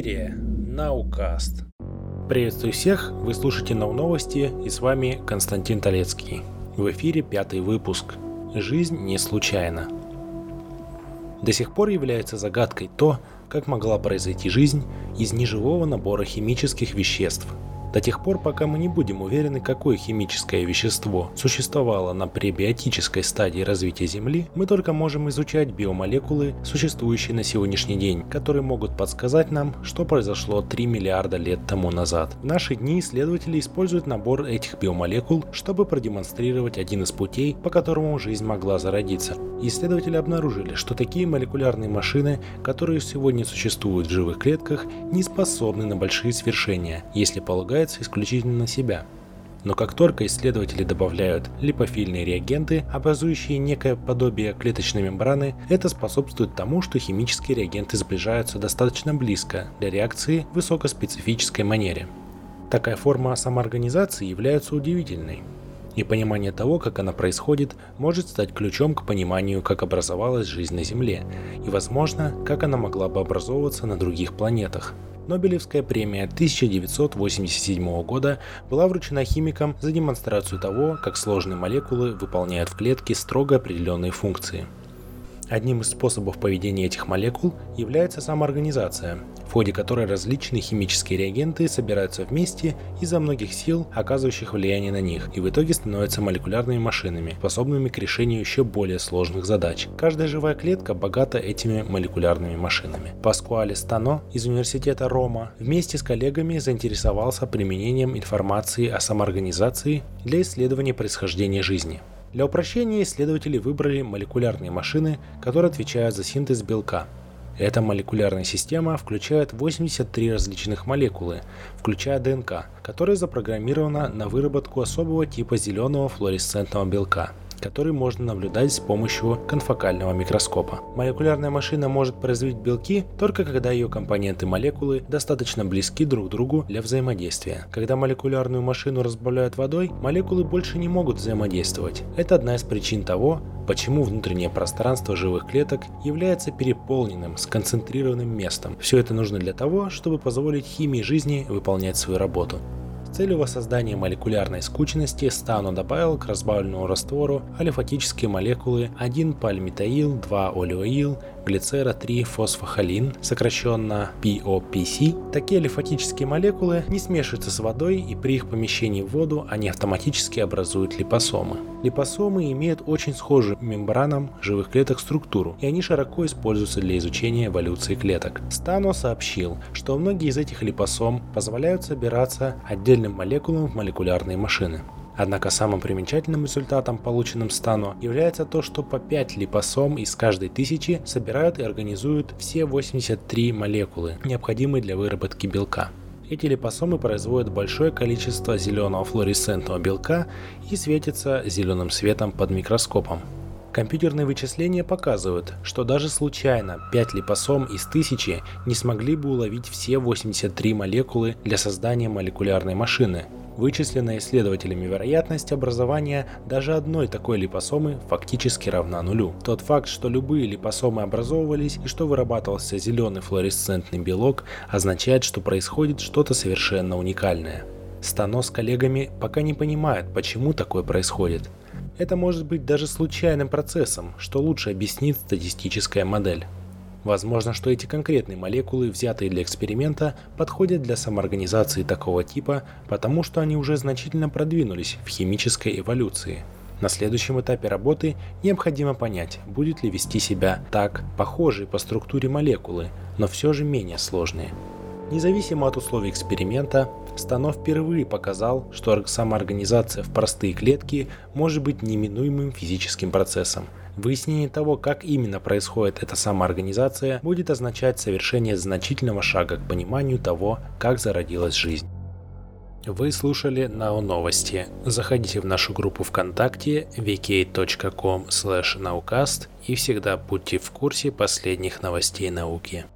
эфире Наукаст. Приветствую всех, вы слушаете Нау Новости и с вами Константин Толецкий. В эфире пятый выпуск. Жизнь не случайна. До сих пор является загадкой то, как могла произойти жизнь из неживого набора химических веществ – до тех пор, пока мы не будем уверены, какое химическое вещество существовало на пребиотической стадии развития Земли, мы только можем изучать биомолекулы, существующие на сегодняшний день, которые могут подсказать нам, что произошло 3 миллиарда лет тому назад. В наши дни исследователи используют набор этих биомолекул, чтобы продемонстрировать один из путей, по которому жизнь могла зародиться. Исследователи обнаружили, что такие молекулярные машины, которые сегодня существуют в живых клетках, не способны на большие свершения, если полагают полагается исключительно на себя. Но как только исследователи добавляют липофильные реагенты, образующие некое подобие клеточной мембраны, это способствует тому, что химические реагенты сближаются достаточно близко для реакции в высокоспецифической манере. Такая форма самоорганизации является удивительной. И понимание того, как она происходит, может стать ключом к пониманию, как образовалась жизнь на Земле, и, возможно, как она могла бы образовываться на других планетах, Нобелевская премия 1987 года была вручена химикам за демонстрацию того, как сложные молекулы выполняют в клетке строго определенные функции. Одним из способов поведения этих молекул является самоорганизация, в ходе которой различные химические реагенты собираются вместе из-за многих сил, оказывающих влияние на них, и в итоге становятся молекулярными машинами, способными к решению еще более сложных задач. Каждая живая клетка богата этими молекулярными машинами. Паскуале Стано из университета Рома вместе с коллегами заинтересовался применением информации о самоорганизации для исследования происхождения жизни. Для упрощения исследователи выбрали молекулярные машины, которые отвечают за синтез белка. Эта молекулярная система включает 83 различных молекулы, включая ДНК, которая запрограммирована на выработку особого типа зеленого флуоресцентного белка – который можно наблюдать с помощью конфокального микроскопа. Молекулярная машина может производить белки только когда ее компоненты молекулы достаточно близки друг к другу для взаимодействия. Когда молекулярную машину разбавляют водой, молекулы больше не могут взаимодействовать. Это одна из причин того, почему внутреннее пространство живых клеток является переполненным, сконцентрированным местом. Все это нужно для того, чтобы позволить химии жизни выполнять свою работу. Целью воссоздания молекулярной скучности Стано добавил к разбавленному раствору алифатические молекулы 1-пальмитаил, 2-олеоил, глицера-3-фосфохолин, сокращенно POPC. Такие алифатические молекулы не смешиваются с водой и при их помещении в воду они автоматически образуют липосомы. Липосомы имеют очень схожую мембранам живых клеток структуру, и они широко используются для изучения эволюции клеток. Стано сообщил, что многие из этих липосом позволяют собираться отдельным молекулам в молекулярные машины. Однако самым примечательным результатом, полученным Стану, является то, что по 5 липосом из каждой тысячи собирают и организуют все 83 молекулы, необходимые для выработки белка. Эти липосомы производят большое количество зеленого флуоресцентного белка и светятся зеленым светом под микроскопом. Компьютерные вычисления показывают, что даже случайно 5 липосом из 1000 не смогли бы уловить все 83 молекулы для создания молекулярной машины, Вычисленная исследователями вероятность образования даже одной такой липосомы фактически равна нулю. Тот факт, что любые липосомы образовывались и что вырабатывался зеленый флуоресцентный белок, означает, что происходит что-то совершенно уникальное. Стано с коллегами пока не понимают, почему такое происходит. Это может быть даже случайным процессом, что лучше объяснит статистическая модель. Возможно, что эти конкретные молекулы, взятые для эксперимента, подходят для самоорганизации такого типа, потому что они уже значительно продвинулись в химической эволюции. На следующем этапе работы необходимо понять, будет ли вести себя так похожие по структуре молекулы, но все же менее сложные. Независимо от условий эксперимента, Станов впервые показал, что самоорганизация в простые клетки может быть неминуемым физическим процессом – Выяснение того, как именно происходит эта самоорганизация, будет означать совершение значительного шага к пониманию того, как зародилась жизнь. Вы слушали НАО Новости. Заходите в нашу группу ВКонтакте vk.com naukast и всегда будьте в курсе последних новостей науки.